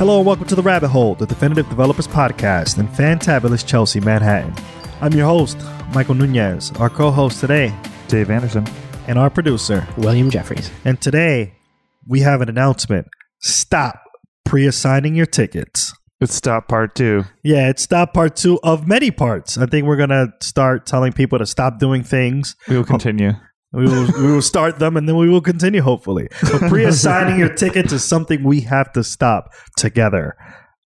Hello and welcome to The Rabbit Hole, the Definitive Developers Podcast in fantabulous Chelsea, Manhattan. I'm your host, Michael Nunez, our co host today, Dave Anderson. and our producer. William Jeffries. And today, we have an announcement. Stop pre assigning your tickets. It's stop part two. Yeah, it's stop part two of many parts. I think we're going to start telling people to stop doing things. We will continue. We will, we will start them and then we will continue, hopefully. But pre assigning your tickets is something we have to stop together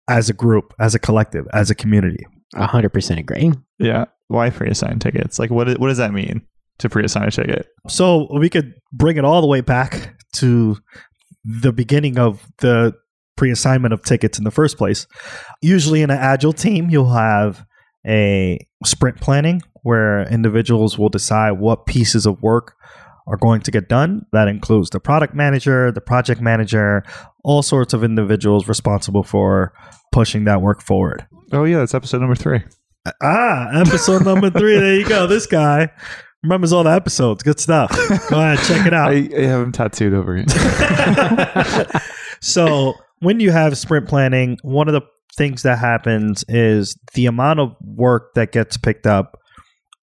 as a group, as a collective, as a community. A hundred percent agree. Yeah. Why pre-assign tickets? Like, what? What does that mean to pre-assign a ticket? So we could bring it all the way back to the beginning of the pre assignment of tickets in the first place. Usually in an agile team, you'll have a sprint planning where individuals will decide what pieces of work are going to get done. That includes the product manager, the project manager, all sorts of individuals responsible for pushing that work forward. Oh yeah, that's episode number three. Ah, episode number three. There you go. This guy remembers all the episodes. Good stuff. Go ahead, check it out. I, I have him tattooed over here. so when you have sprint planning, one of the things that happens is the amount of work that gets picked up.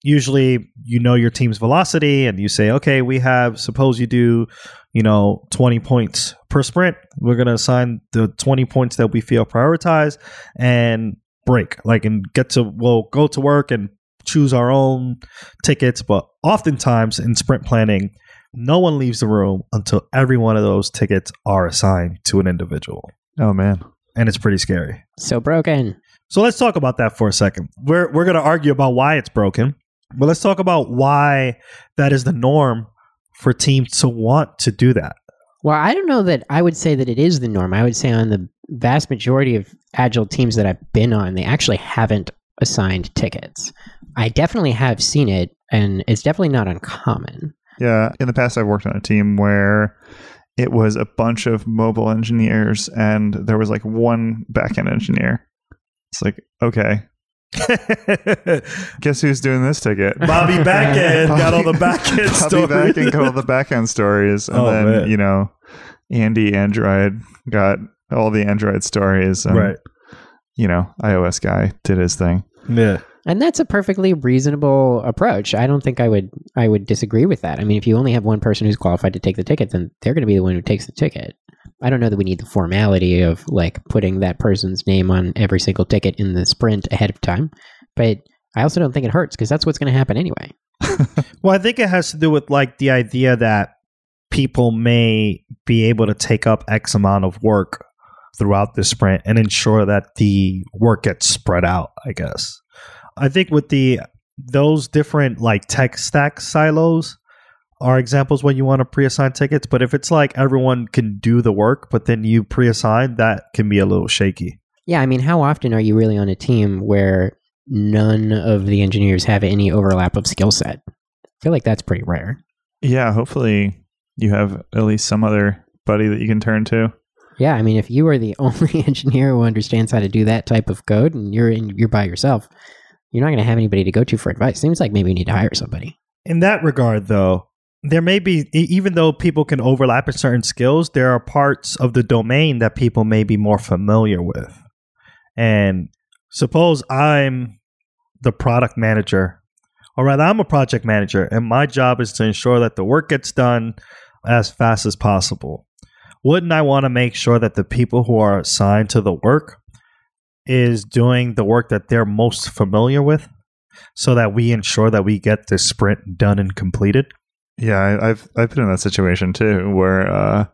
Usually, you know your team's velocity, and you say, okay, we have, suppose you do, you know, 20 points per sprint. We're going to assign the 20 points that we feel prioritized and break, like, and get to, we'll go to work and choose our own tickets. But oftentimes in sprint planning, no one leaves the room until every one of those tickets are assigned to an individual. oh man. And it's pretty scary. So broken. So let's talk about that for a second. We're we're going to argue about why it's broken, but let's talk about why that is the norm for teams to want to do that. Well, I don't know that I would say that it is the norm. I would say on the vast majority of agile teams that I've been on, they actually haven't assigned tickets. I definitely have seen it, and it's definitely not uncommon. Yeah. In the past, I've worked on a team where it was a bunch of mobile engineers, and there was like one backend engineer. It's like, okay, guess who's doing this ticket? Bobby Backend got all the backend Bobby stories. Bobby Backend got all the backend stories, and Oh, then man. you know, Andy Android got all the Android stories, and right. you know, iOS guy did his thing. Yeah. And that's a perfectly reasonable approach. I don't think I would I would disagree with that. I mean, if you only have one person who's qualified to take the ticket, then they're going to be the one who takes the ticket. I don't know that we need the formality of like putting that person's name on every single ticket in the sprint ahead of time, but I also don't think it hurts because that's what's going to happen anyway. Well, I think it has to do with like the idea that people may be able to take up X amount of work throughout the sprint and ensure that the work gets spread out, I guess. I think with the those different like tech stack silos are examples when you want to pre-assign tickets, but if it's like everyone can do the work, but then you pre-assign, that can be a little shaky. Yeah, I mean, how often are you really on a team where none of the engineers have any overlap of skill set? I feel like that's pretty rare. Yeah, hopefully you have at least some other buddy that you can turn to. Yeah, I mean, if you are the only engineer who understands how to do that type of code, and you're in, you're by yourself, you're not going to have anybody to go to for advice. Seems like maybe you need to hire somebody. In that regard, though, there may be, even though people can overlap in certain skills, there are parts of the domain that people may be more familiar with. And suppose I'm the product manager, or rather, I'm a project manager, and my job is to ensure that the work gets done as fast as possible. Wouldn't I want to make sure that the people who are assigned to the work is doing the work that they're most familiar with? so that we ensure that we get this sprint done and completed. Yeah, I, I've I've been in that situation too, where uh,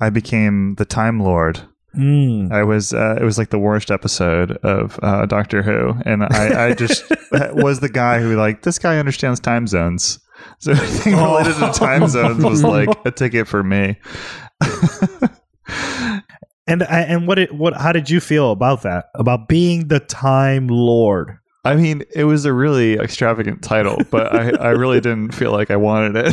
I became the Time Lord. Mm. I was uh, it was like the worst episode of uh, Doctor Who, and I, I just was the guy who like this guy understands time zones. So anything Oh. related to time zones was like a ticket for me. And and what it, what how did you feel about that? About being the Time Lord? I mean, it was a really extravagant title, but I, I really didn't feel like I wanted it.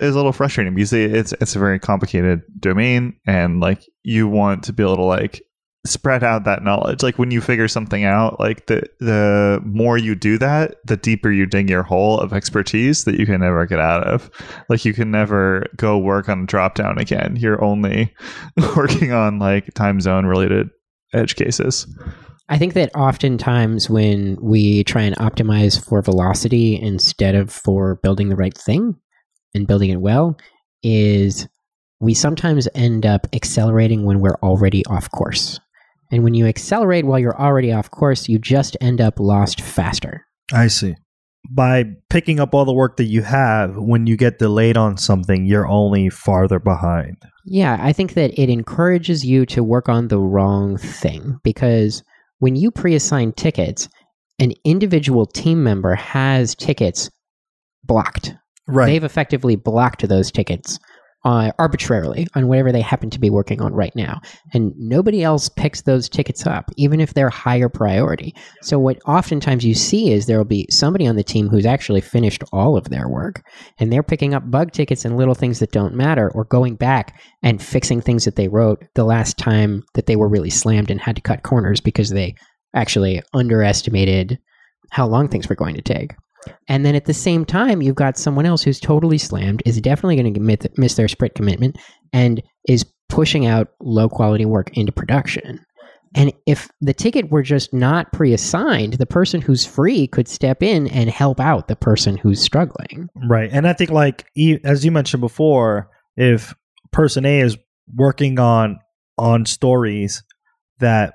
it was a little frustrating because it's it's a very complicated domain, and like you want to be able to like spread out that knowledge. Like when you figure something out, like the the more you do that, the deeper you dig your hole of expertise that you can never get out of. Like you can never go work on a drop down again. You're only working on like time zone related edge cases. I think that oftentimes when we try and optimize for velocity instead of for building the right thing and building it well, is we sometimes end up accelerating when we're already off course. And when you accelerate while you're already off course, you just end up lost faster. I see. By picking up all the work that you have, when you get delayed on something, you're only farther behind. Yeah, I think that it encourages you to work on the wrong thing because when you pre assign tickets, an individual team member has tickets blocked. Right. They've effectively blocked those tickets uh, arbitrarily on whatever they happen to be working on right now. And nobody else picks those tickets up, even if they're higher priority. So, what oftentimes you see is there will be somebody on the team who's actually finished all of their work, and they're picking up bug tickets and little things that don't matter, or going back and fixing things that they wrote the last time that they were really slammed and had to cut corners because they actually underestimated how long things were going to take. And then at the same time, you've got someone else who's totally slammed, is definitely going to miss their sprint commitment, and is pushing out low quality work into production. And if the ticket were just not pre assigned, the person who's free could step in and help out the person who's struggling. Right. And I think, like, as you mentioned before, if person A is working on on stories that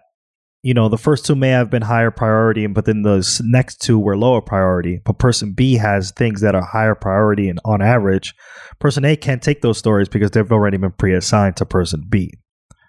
you know the first two may have been higher priority but then the s- next two were lower priority but person b has things that are higher priority and on average person a can't take those stories because they've already been pre-assigned to person b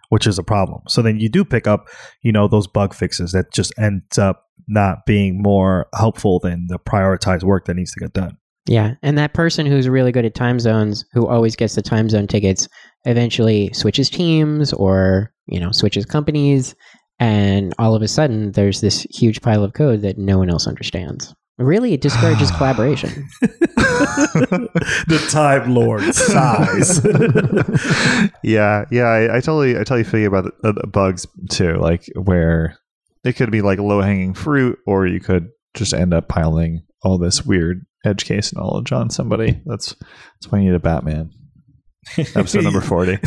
which is a problem so then you do pick up you know those bug fixes that just ends up not being more helpful than the prioritized work that needs to get done Yeah. And that person who's really good at time zones, who always gets the time zone tickets, eventually switches teams or, you know, switches companies. And all of a sudden, there's this huge pile of code that no one else understands. Really, it discourages collaboration. the time lord sighs yeah, yeah, I, I totally, I totally feel about the, the bugs too. Like where it could be like low hanging fruit, or you could just end up piling all this weird edge case knowledge on somebody. That's that's why you need a Batman. Episode number forty.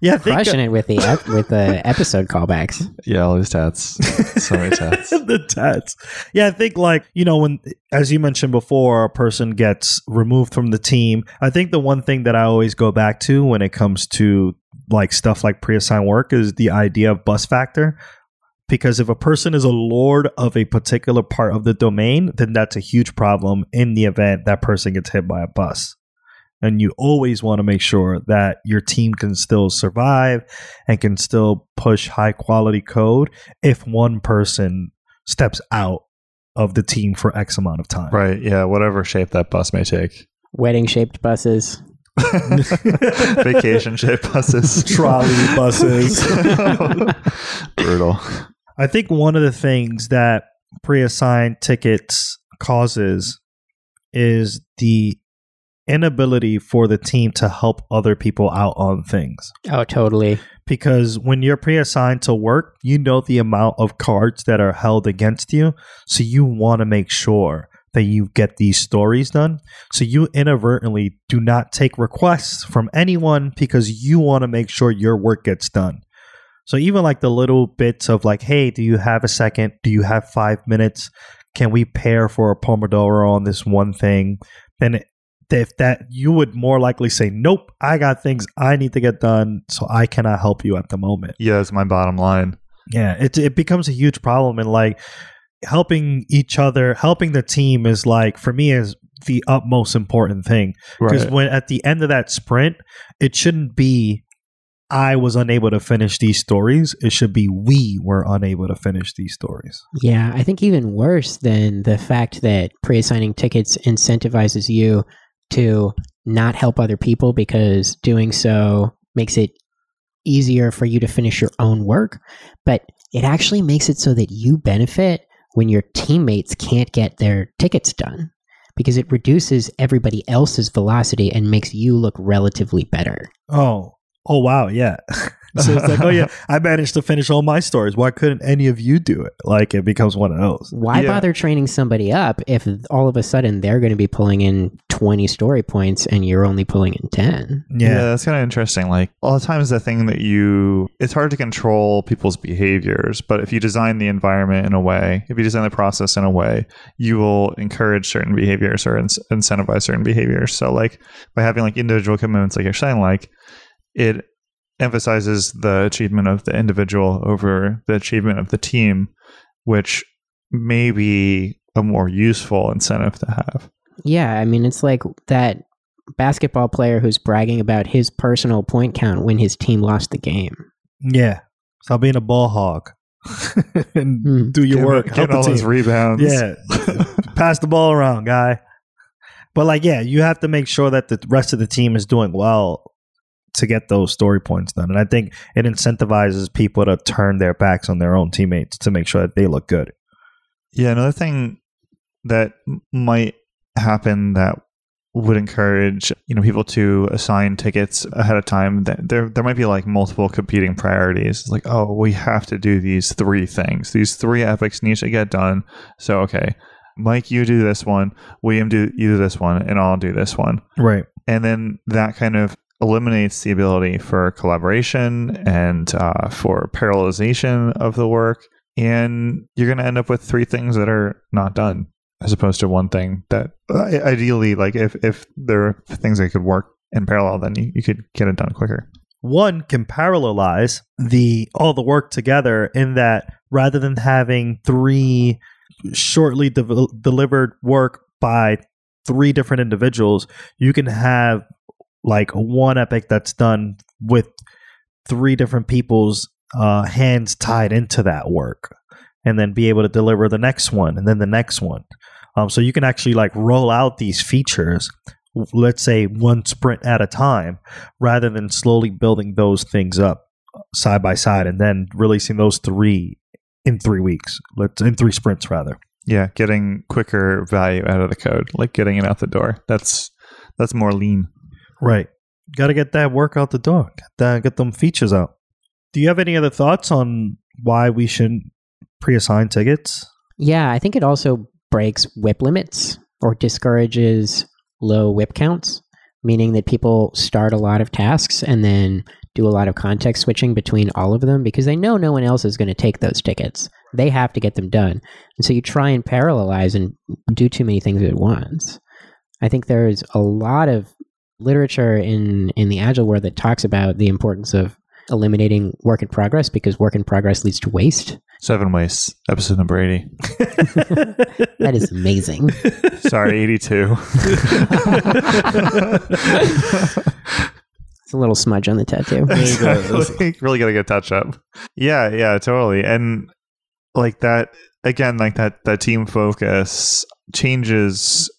yeah I think Crushing it with the ep- with the episode callbacks. yeah, all these tats, so many tats. the tats. Yeah, I think like you know when, as you mentioned before, a person gets removed from the team. I think the one thing that I always go back to when it comes to like stuff like pre-assigned work is the idea of bus factor. Because if a person is a lord of a particular part of the domain, then that's a huge problem in the event that person gets hit by a bus. And you always want to make sure that your team can still survive and can still push high quality code if one person steps out of the team for X amount of time. Right. Yeah. Whatever shape that bus may take. Wedding shaped buses. Vacation shaped buses. Trolley buses. Brutal. I think one of the things that pre assigned tickets causes is the inability for the team to help other people out on things. Oh, totally. Because when you're pre assigned to work, you know the amount of cards that are held against you. So you want to make sure that you get these stories done. So you inadvertently do not take requests from anyone because you want to make sure your work gets done. So even like the little bits of like, hey, do you have a second? Do you have five minutes? Can we pair for a Pomodoro on this one thing? Then if that you would more likely say, nope, I got things I need to get done, so I cannot help you at the moment. Yeah, it's my bottom line. Yeah, it it becomes a huge problem, and like helping each other, helping the team is like for me is the utmost important thing because Right. when at the end of that sprint, it shouldn't be I was unable to finish these stories. It should be we were unable to finish these stories. Yeah, I think even worse than the fact that pre assigning tickets incentivizes you to not help other people because doing so makes it easier for you to finish your own work, but it actually makes it so that you benefit when your teammates can't get their tickets done because it reduces everybody else's velocity and makes you look relatively better. Oh, Oh wow, yeah. so it's like, oh yeah, I managed to finish all my stories. Why couldn't any of you do it? Like it becomes one of those. Why Yeah. bother training somebody up if all of a sudden they're going to be pulling in 20 story points and you're only pulling in 10? Yeah, that's kind of interesting. Like a lot of times, the thing that you it's hard to control people's behaviors, but if you design the environment in a way, if you design the process in a way, you will encourage certain behaviors or in- incentivize certain behaviors. So, like by having like individual commitments, like you're saying, like it emphasizes the achievement of the individual over the achievement of the team, which may be a more useful incentive to have. Yeah, I mean, it's like that basketball player who's bragging about his personal point count when his team lost the game. Yeah. Stop being a ball hog and Hmm. do your Get- work. get Help the all those rebounds. Yeah. Pass the ball around, guy. But like, yeah, you have to make sure that the rest of the team is doing well to get those story points done. And I think it incentivizes people to turn their backs on their own teammates to make sure that they look good. Yeah, another thing that might happen that would encourage you know people to assign tickets ahead of time. That there there might be like multiple competing priorities. It's like, oh, we have to do these three things. These three epics need to get done. So okay, Mike, you do this one. William, do you do this one, and I'll do this one. Right. And then that kind of eliminates the ability for collaboration and uh, for parallelization of the work. And you're going to end up with three things that are not done, as opposed to one thing that uh, ideally, like if, if there are things that could work in parallel, then you, you could get it done quicker. one can parallelize the all the work together in that rather than having three shortly de- delivered work by three different individuals you can have like one epic that's done with three different people's uh, hands tied into that work and then be able to deliver the next one and then the next one um, so you can actually like roll out these features let's say one sprint at a time rather than slowly building those things up side by side and then releasing those three in three weeks. Let's in three sprints rather. Yeah, getting quicker value out of the code, like getting it out the door. That's that's more lean. Right. Got to get that work out the door. Get, that, get them features out. Do you have any other thoughts on why we shouldn't pre-assign tickets? Yeah, I think it also breaks WIP limits or discourages low WIP counts, meaning that people start a lot of tasks and then do a lot of context switching between all of them because they know no one else is going to take those tickets. They have to get them done. And so you try and parallelize and do too many things at once. I think there's a lot of literature in in the agile world that talks about the importance of eliminating work in progress because work in progress leads to waste. Seven wastes, episode number eighty. That is amazing. Sorry, eighty-two. It's a little smudge on the tattoo. really, really gotta get touch up. Yeah, yeah, totally. And like that again, like that that team focus changes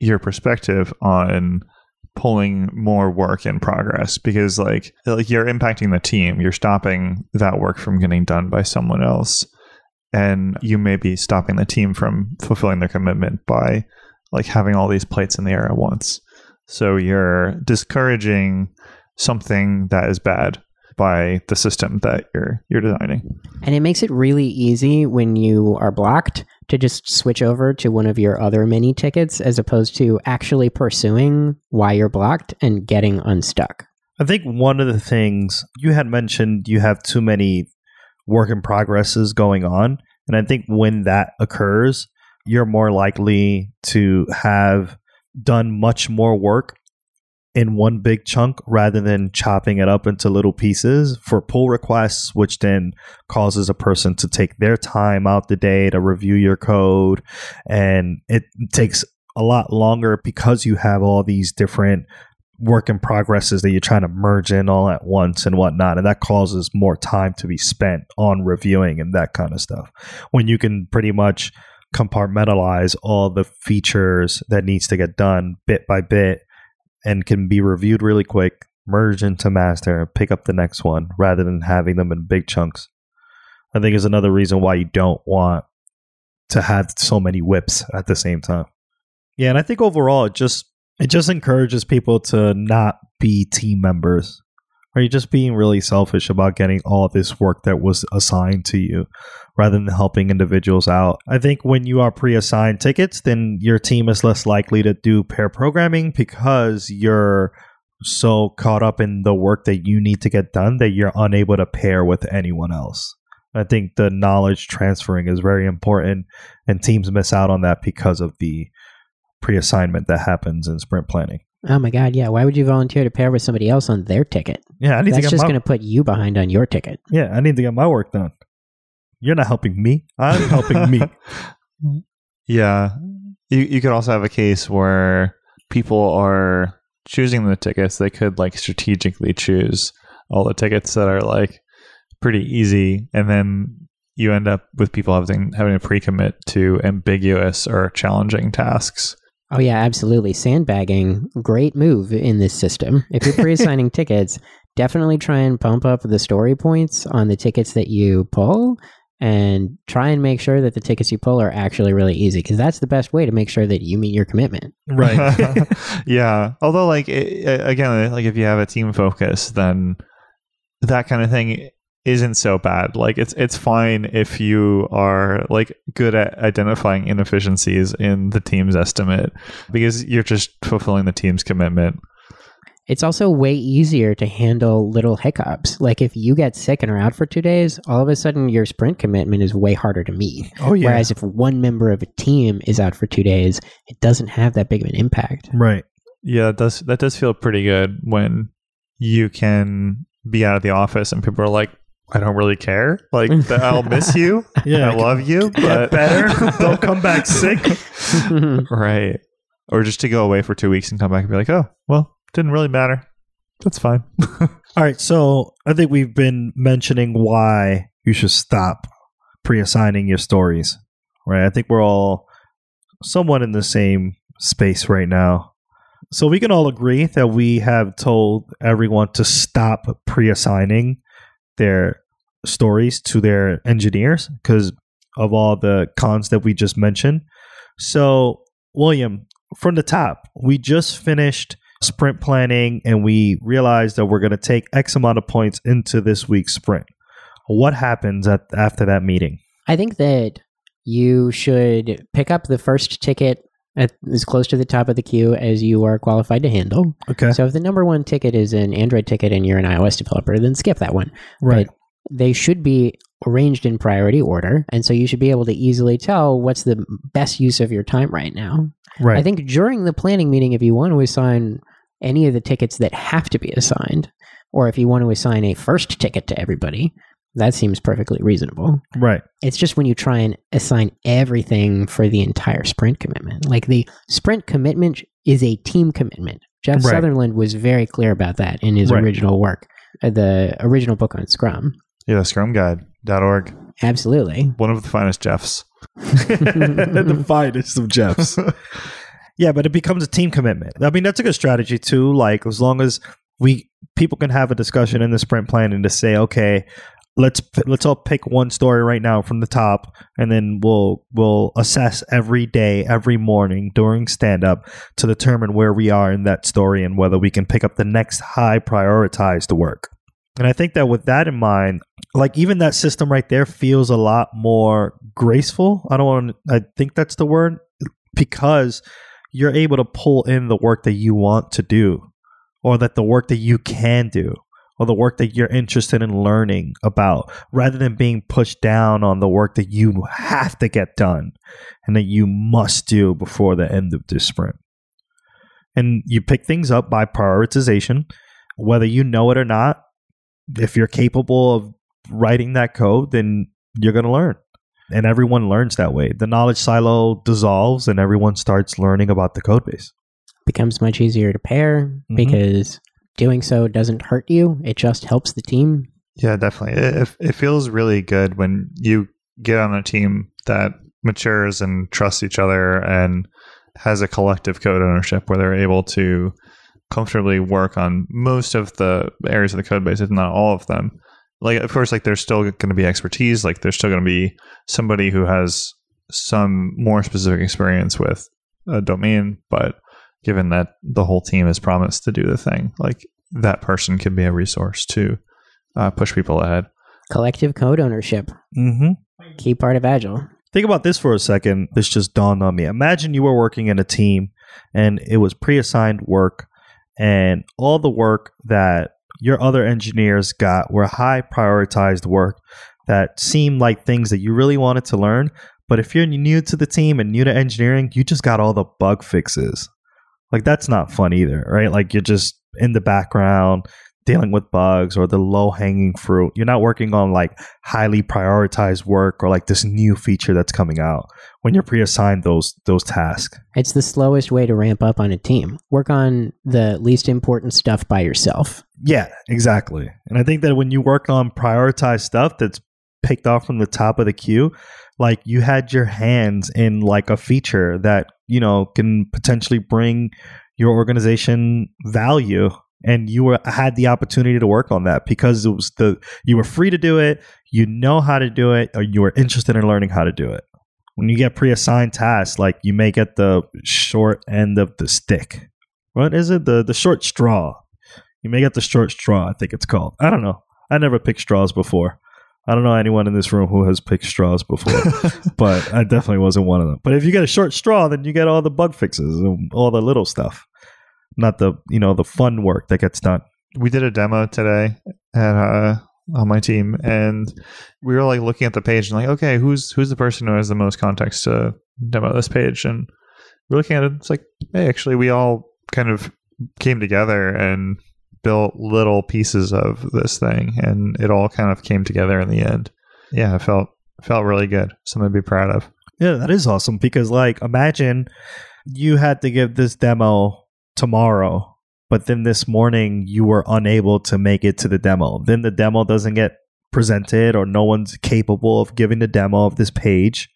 your perspective on pulling more work in progress because like like you're impacting the team. You're stopping that work from getting done by someone else. And you may be stopping the team from fulfilling their commitment by like having all these plates in the air at once. So you're discouraging something that is bad by the system that you're you're designing. And it makes it really easy when you are blocked to just switch over to one of your other mini tickets as opposed to actually pursuing why you're blocked and getting unstuck. I think one of the things you had mentioned you have too many work in progresses going on. And I think when that occurs, you're more likely to have done much more work in one big chunk rather than chopping it up into little pieces for pull requests, which then causes a person to take their time out the day to review your code. And it takes a lot longer because you have all these different work in progresses that you're trying to merge in all at once and whatnot. And that causes more time to be spent on reviewing and that kind of stuff. When you can pretty much compartmentalize all the features that needs to get done bit by bit and can be reviewed really quick, merge into master, and pick up the next one rather than having them in big chunks. I think is another reason why you don't want to have so many WIPs at the same time. Yeah, and I think overall it just it just encourages people to not be team members Or you're just being really selfish about getting all this work that was assigned to you rather than helping individuals out. I think when you are pre assigned tickets, then your team is less likely to do pair programming because you're so caught up in the work that you need to get done that you're unable to pair with anyone else. I think the knowledge transferring is very important, and teams miss out on that because of the pre assignment that happens in sprint planning. Oh my god, yeah. Why would you volunteer to pair with somebody else on their ticket? Yeah, I need That's to get that's just my, going to put you behind on your ticket. yeah, I need to get my work done. You're not helping me. I'm helping me. Yeah. You you could also have a case where people are choosing the tickets. They could like strategically choose all the tickets that are like pretty easy and then you end up with people having having to pre-commit to ambiguous or challenging tasks. Oh yeah, absolutely. Sandbagging, great move in this system. If you're pre-assigning tickets, definitely try and pump up the story points on the tickets that you pull and try and make sure that the tickets you pull are actually really easy because that's the best way to make sure that you meet your commitment. right. yeah. Although, like it, again, like if you have a team focus, then that kind of thing isn't so bad. Like it's it's fine if you are like good at identifying inefficiencies in the team's estimate because you're just fulfilling the team's commitment. It's also way easier to handle little hiccups. Like if you get sick and are out for two days, all of a sudden your sprint commitment is way harder to meet. Oh yeah. Whereas if one member of a team is out for two days, it doesn't have that big of an impact. right. Yeah, that does that does feel pretty good when you can be out of the office and people are like, I don't really care. Like I'll miss you. Yeah. I love you, but better. Don't come back sick. right. Or just to go away for two weeks and come back and be like, oh, well, didn't really matter. That's fine. All right, so I think we've been mentioning why you should stop pre-assigning your stories, right? I think we're all somewhat in the same space right now. So we can all agree that we have told everyone to stop pre-assigning their stories to their engineers because of all the cons that we just mentioned. So, William, from the top, we just finished sprint planning and we realized that we're going to take X amount of points into this week's sprint. What happens at, after that meeting? I think that you should pick up the first ticket at, as close to the top of the queue as you are qualified to handle. Okay. So if the number one ticket is an Android ticket and you're an iOS developer, then skip that one. right. They should be arranged in priority order. And so you should be able to easily tell what's the best use of your time right now. Right. I think during the planning meeting, if you want to assign any of the tickets that have to be assigned, or if you want to assign a first ticket to everybody, that seems perfectly reasonable. right. It's just when you try and assign everything for the entire sprint commitment. Like the sprint commitment is a team commitment. Jeff Right. Sutherland was very clear about that in his Right. original work, uh, the original book on Scrum. yeah, scrumguide.org. Absolutely. One of the finest Jeffs. the finest of Jeffs. yeah, but it becomes a team commitment. I mean, that's a good strategy too. Like as long as we people can have a discussion in the sprint planning to say, okay, let's let's all pick one story right now from the top, and then we'll we'll assess every day, every morning during stand up to determine where we are in that story and whether we can pick up the next high prioritized work. And I think that with that in mind, like even that system right there feels a lot more graceful. I don't want I think that's the word because you're able to pull in the work that you want to do or that the work that you can do or the work that you're interested in learning about rather than being pushed down on the work that you have to get done and that you must do before the end of this sprint. And you pick things up by prioritization, whether you know it or not. If you're capable of writing that code, then you're going to learn. And everyone learns that way. The knowledge silo dissolves and everyone starts learning about the code base. Becomes much easier to pair Mhm. because doing so doesn't hurt you. It just helps the team. Yeah, definitely. It, it- feels really good when you get on a team that matures and trusts each other and has a collective code ownership where they're able to comfortably work on most of the areas of the code base, if not all of them. Like, of course, like there's still going to be expertise. Like, there's still going to be somebody who has some more specific experience with a domain, but given that the whole team has promised to do the thing, like that person can be a resource to uh, push people ahead. Collective code ownership, Mm-hmm. key part of Agile. Think about this for a second. This just dawned on me. Imagine you were working in a team and it was pre assigned work, and all the work that your other engineers got were high prioritized work that seemed like things that you really wanted to learn. But if you're new to the team and new to engineering, you just got all the bug fixes. Like, that's not fun either, right? Like, you're just in the background dealing with bugs or the low hanging fruit. You're not working on like highly prioritized work or like this new feature that's coming out when you're pre-assigned those those tasks. It's the slowest way to ramp up on a team. Work on the least important stuff by yourself. Yeah, exactly. And I think that when you work on prioritized stuff that's picked off from the top of the queue, like you had your hands in like a feature that, you know, can potentially bring your organization value and you were had the opportunity to work on that because it was the you were free to do it, you know how to do it, or you were interested in learning how to do it. When you get pre-assigned tasks, like you may get the short end of the stick. What is it? The the short straw. You may get the short straw, I think it's called. I don't know. I never picked straws before. I don't know anyone in this room who has picked straws before, but I definitely wasn't one of them. But if you get a short straw, then you get all the bug fixes and all the little stuff, not the you know the fun work that gets done. we did a demo today at uh, on my team, and we were like looking at the page and like, okay, who's who's the person who has the most context to demo this page? And we're looking at it. It's like, hey, actually, we all kind of came together and built little pieces of this thing, and it all kind of came together in the end. Yeah, it felt felt really good. Something to be proud of. Yeah, that is awesome because like imagine you had to give this demo tomorrow, but then this morning you were unable to make it to the demo. Then the demo doesn't get presented or no one's capable of giving the demo of this page,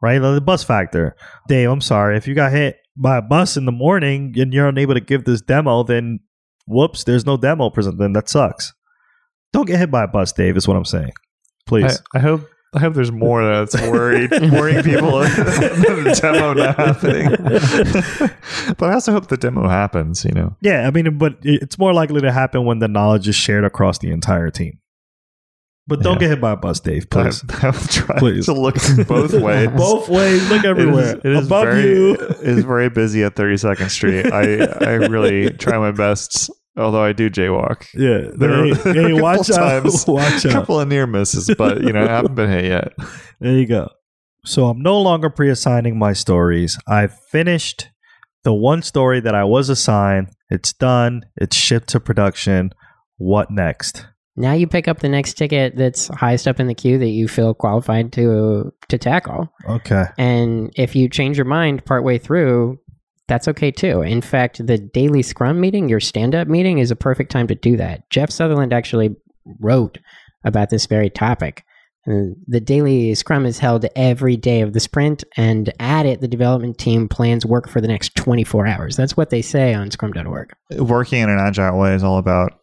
right? The bus factor. Dave, I'm sorry. If you got hit by a bus in the morning and you're unable to give this demo, then whoops, there's no demo present. Then that sucks. Don't get hit by a bus, Dave, is what I'm saying. Please. I, I hope I hope there's more that's worried worrying people than the demo not happening. but I also hope the demo happens. You know, Yeah, I mean, but it's more likely to happen when the knowledge is shared across the entire team. But don't Yeah. get hit by a bus, Dave, please. I, I will try Please. to look both ways. Both ways, look It is- everywhere. it is Above very, you. it is very busy at 32nd Street. I I really try my best, although I do jaywalk. Yeah, There are- hey, there are hey, a couple watch out, times- watch A couple of near misses, but you know, I haven't been hit yet. There you go. So I'm no longer pre-assigning my stories. I've finished the one story that I was assigned. It's done. It's shipped to production. What next? Now you pick up the next ticket that's highest up in the queue that you feel qualified to to tackle. Okay. And if you change your mind partway through, that's okay too. In fact, the daily scrum meeting, your stand up meeting, is a perfect time to do that. Jeff Sutherland actually wrote about this very topic. And the daily scrum is held every day of the sprint, and at it, the development team plans work for the next 24 hours. That's what they say on scrum.org. Working in an agile way is all about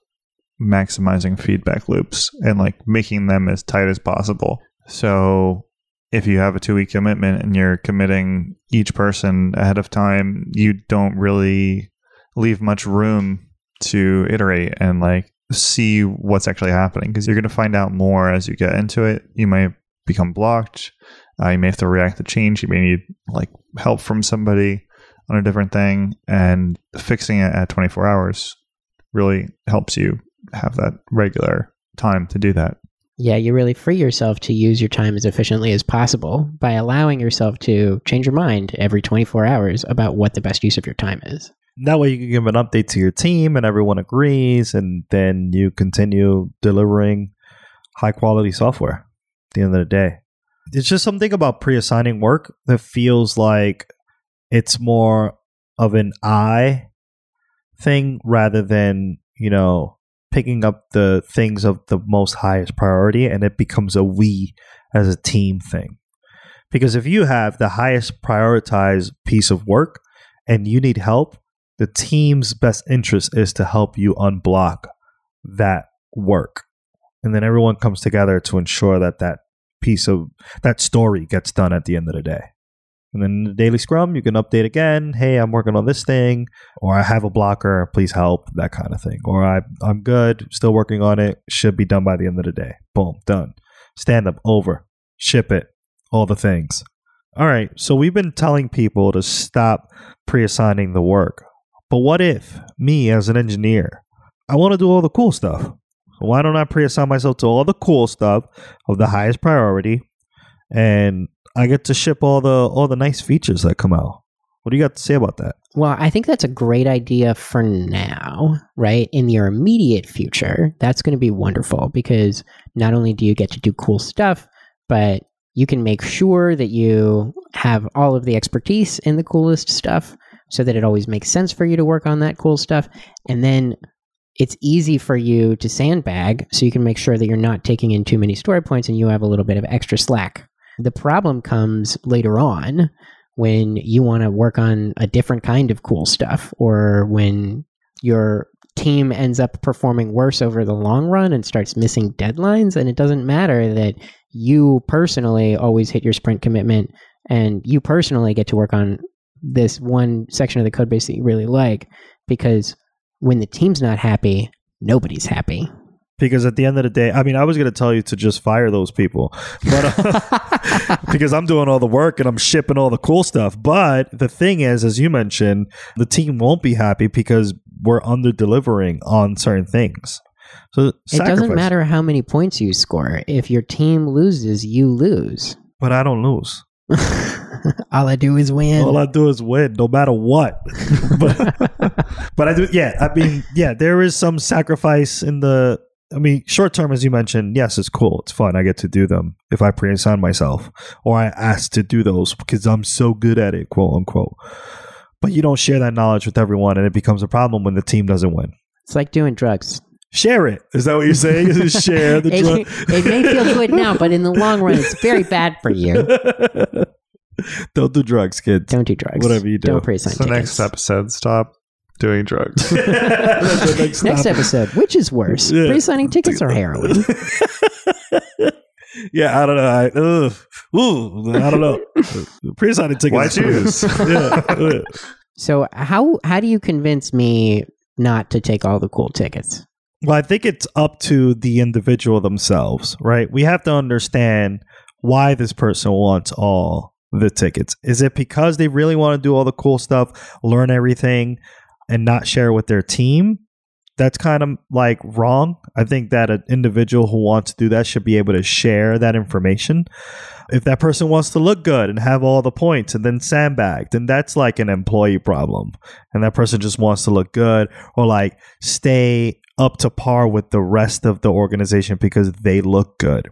maximizing feedback loops and like making them as tight as possible. So if you have a two week commitment and you're committing each person ahead of time, you don't really leave much room to iterate and like see what's actually happening because you're going to find out more as you get into it. You might become blocked. Uh, you may have to react to change. You may need like help from somebody on a different thing, and fixing it at 24 hours really helps you have that regular time to do that. Yeah, you really free yourself to use your time as efficiently as possible by allowing yourself to change your mind every 24 hours about what the best use of your time is. That way you can give an update to your team and everyone agrees, and then you continue delivering high quality software at the end of the day. It's just something about pre assigning work that feels like it's more of an I thing rather than, you know, picking up the things of the most highest priority and it becomes a we as a team thing. Because if you have the highest prioritized piece of work and you need help, the team's best interest is to help you unblock that work. And then everyone comes together to ensure that that piece of that story gets done at the end of the day. And then the daily scrum, you can update again. Hey, I'm working on this thing, or I have a blocker. Please help, that kind of thing. Or I, I'm good, still working on it. Should be done by the end of the day. Boom, done. Stand up, over. Ship it. All the things. All right. So we've been telling people to stop pre assigning the work. But what if me as an engineer, I want to do all the cool stuff? So why don't I pre assign myself to all the cool stuff of the highest priority? And I get to ship all the all the nice features that come out. What do you got to say about that? Well, I think that's a great idea for now, right? In your immediate future, that's going to be wonderful because not only do you get to do cool stuff, but you can make sure that you have all of the expertise in the coolest stuff so that it always makes sense for you to work on that cool stuff. And then it's easy for you to sandbag so you can make sure that you're not taking in too many story points and you have a little bit of extra slack. The problem comes later on when you want to work on a different kind of cool stuff or when your team ends up performing worse over the long run and starts missing deadlines and it doesn't matter that you personally always hit your sprint commitment and you personally get to work on this one section of the code base that you really like because when the team's not happy nobody's happy Because at the end of the day, I mean, I was going to tell you to just fire those people, but uh, because I'm doing all the work and I'm shipping all the cool stuff. But the thing is, as you mentioned, the team won't be happy because we're under delivering on certain things. So it doesn't matter how many points you score if your team loses you lose But I don't lose. all i do is win All I do is win, no matter what. but, but I do, yeah. I mean, yeah. There is some sacrifice in the. I mean, short term, as you mentioned, yes, it's cool, it's fun. I get to do them if I pre-assign myself, or I ask to do those because I'm so good at it, quote unquote. But you don't share that knowledge with everyone, and it becomes a problem when the team doesn't win. it's like doing drugs Share it. Is that what you're saying? Is share the it, drug? it may feel good now but in the long run it's very bad for you don't do drugs, kids. don't do drugs Whatever you do. don't pre-assign So tickets next episode, stop doing drugs. The next Next episode, which is worse, Yeah. pre-signing tickets or heroin? yeah, I don't know. I, ugh, ooh, I don't know. Pre-signing tickets. Why choose? yeah, yeah. So how how do you convince me not to take all the cool tickets? Well, I think it's up to the individual themselves, right? We have to understand why this person wants all the tickets. Is it because they really want to do all the cool stuff, learn everything, and not share with their team? That's kind of like wrong. I think that an individual who wants to do that should be able to share that information. If that person wants to look good and have all the points and then sandbag, then that's like an employee problem. And that person just wants to look good or like stay up to par with the rest of the organization because they look good.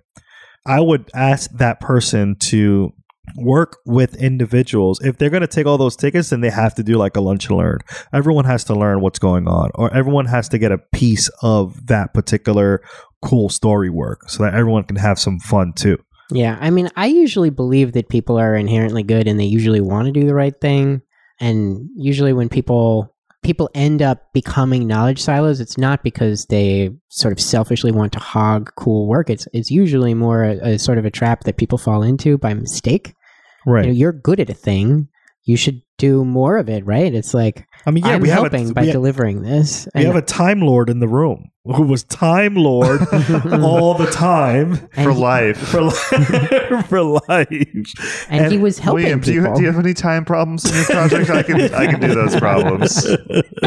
I would ask that person to work with individuals. If they're going to take all those tickets, then they have to do like a lunch and learn. Everyone has to learn what's going on, or everyone has to get a piece of that particular cool story work so that everyone can have some fun too. Yeah, I mean, I usually believe that people are inherently good and they usually want to do the right thing. And usually, when people people end up becoming knowledge silos, it's not because they sort of selfishly want to hog cool work. It's it's usually more a, a sort of a trap that people fall into by mistake. Right. You know, you're good at a thing. You should do more of it, right? It's like I mean, yeah, I'm we have helping a, by we, ha- delivering this. we have a time lord in the room who was time lord all the time for he- life. for life. for life. and, he was helping William, do you, do you have any time problems in your project? I can I can do those problems.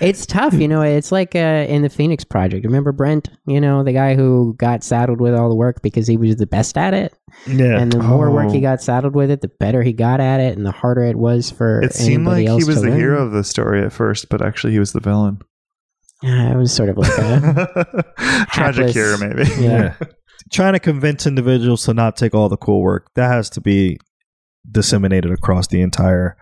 it's tough, you know. It's like uh, in the Phoenix Project. Remember Brent? You know, the guy who got saddled with all the work because he was the best at it. yeah. And the more work he Oh. got saddled with it, the better he got at it, and the harder it was for. It seemed like else he was the learn. hero of the story at first, but actually he was the villain. Yeah, it was sort of like a Tragic Hapless- hero, maybe. yeah. Trying to convince individuals to not take all the cool work that has to be disseminated across the entire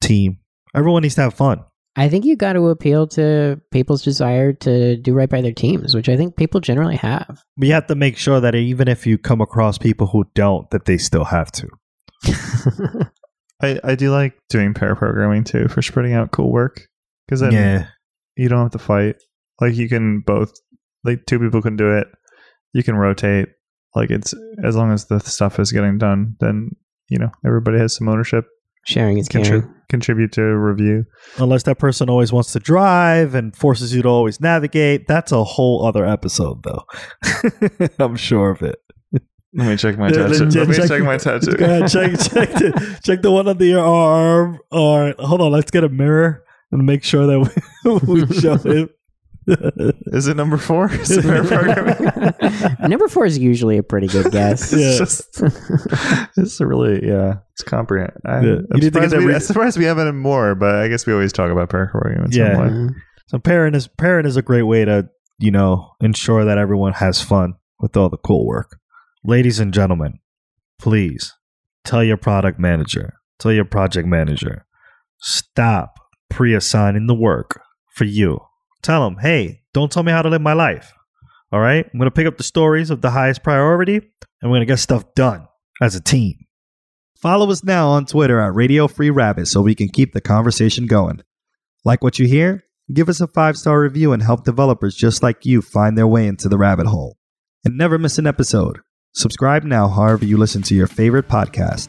team. Everyone needs to have fun. I think you got to appeal to people's desire to do right by their teams, which I think people generally have. But you have to make sure that even if you come across people who don't, that they still have to. I, I do like doing pair programming too for spreading out cool work because then yeah. you don't have to fight. Like you can both, like two people can do it. You can rotate. Like it's as long as the stuff is getting done, then you know everybody has some ownership. Sharing is Contri- caring. contribute to a review. Unless that person always wants to drive and forces you to always navigate. That's a whole other episode, though. I'm sure of it. Let me check my Yeah, tattoo. yeah, Let me check- check my tattoo. Go ahead, check, check, the, check the one on your arm. All right, hold on, let's get a mirror and make sure that we, we show it. Is it number four? Is it fair? Number four is usually a pretty good guess. Yeah. It's just, it's a really, yeah, it's comprehend. I'm, Yeah. I'm You need to get surprised we, re- I'm surprised we haven't more, but I guess we always talk about pair programming in Yeah. some way. Mhm. So parent is parent is a great way to you know ensure that everyone has fun with all the cool work. Ladies and gentlemen, please tell your product manager, tell your project manager, stop pre-assigning the work for you. Tell them, hey, don't tell me how to live my life. All right, I'm gonna pick up the stories of the highest priority, and we're gonna get stuff done as a team. Follow us now on Twitter at Radio Free Rabbit so we can keep the conversation going. Like what you hear? Give us a five star review and help developers just like you find their way into the rabbit hole. And never miss an episode. Subscribe now, however, you listen to your favorite podcast.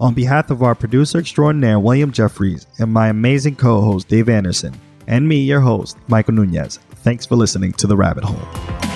On behalf of our producer extraordinaire, William Jeffries, and my amazing co host, Dave Anderson, and me, your host, Michael Nunez, thanks for listening to The Rabbit Hole.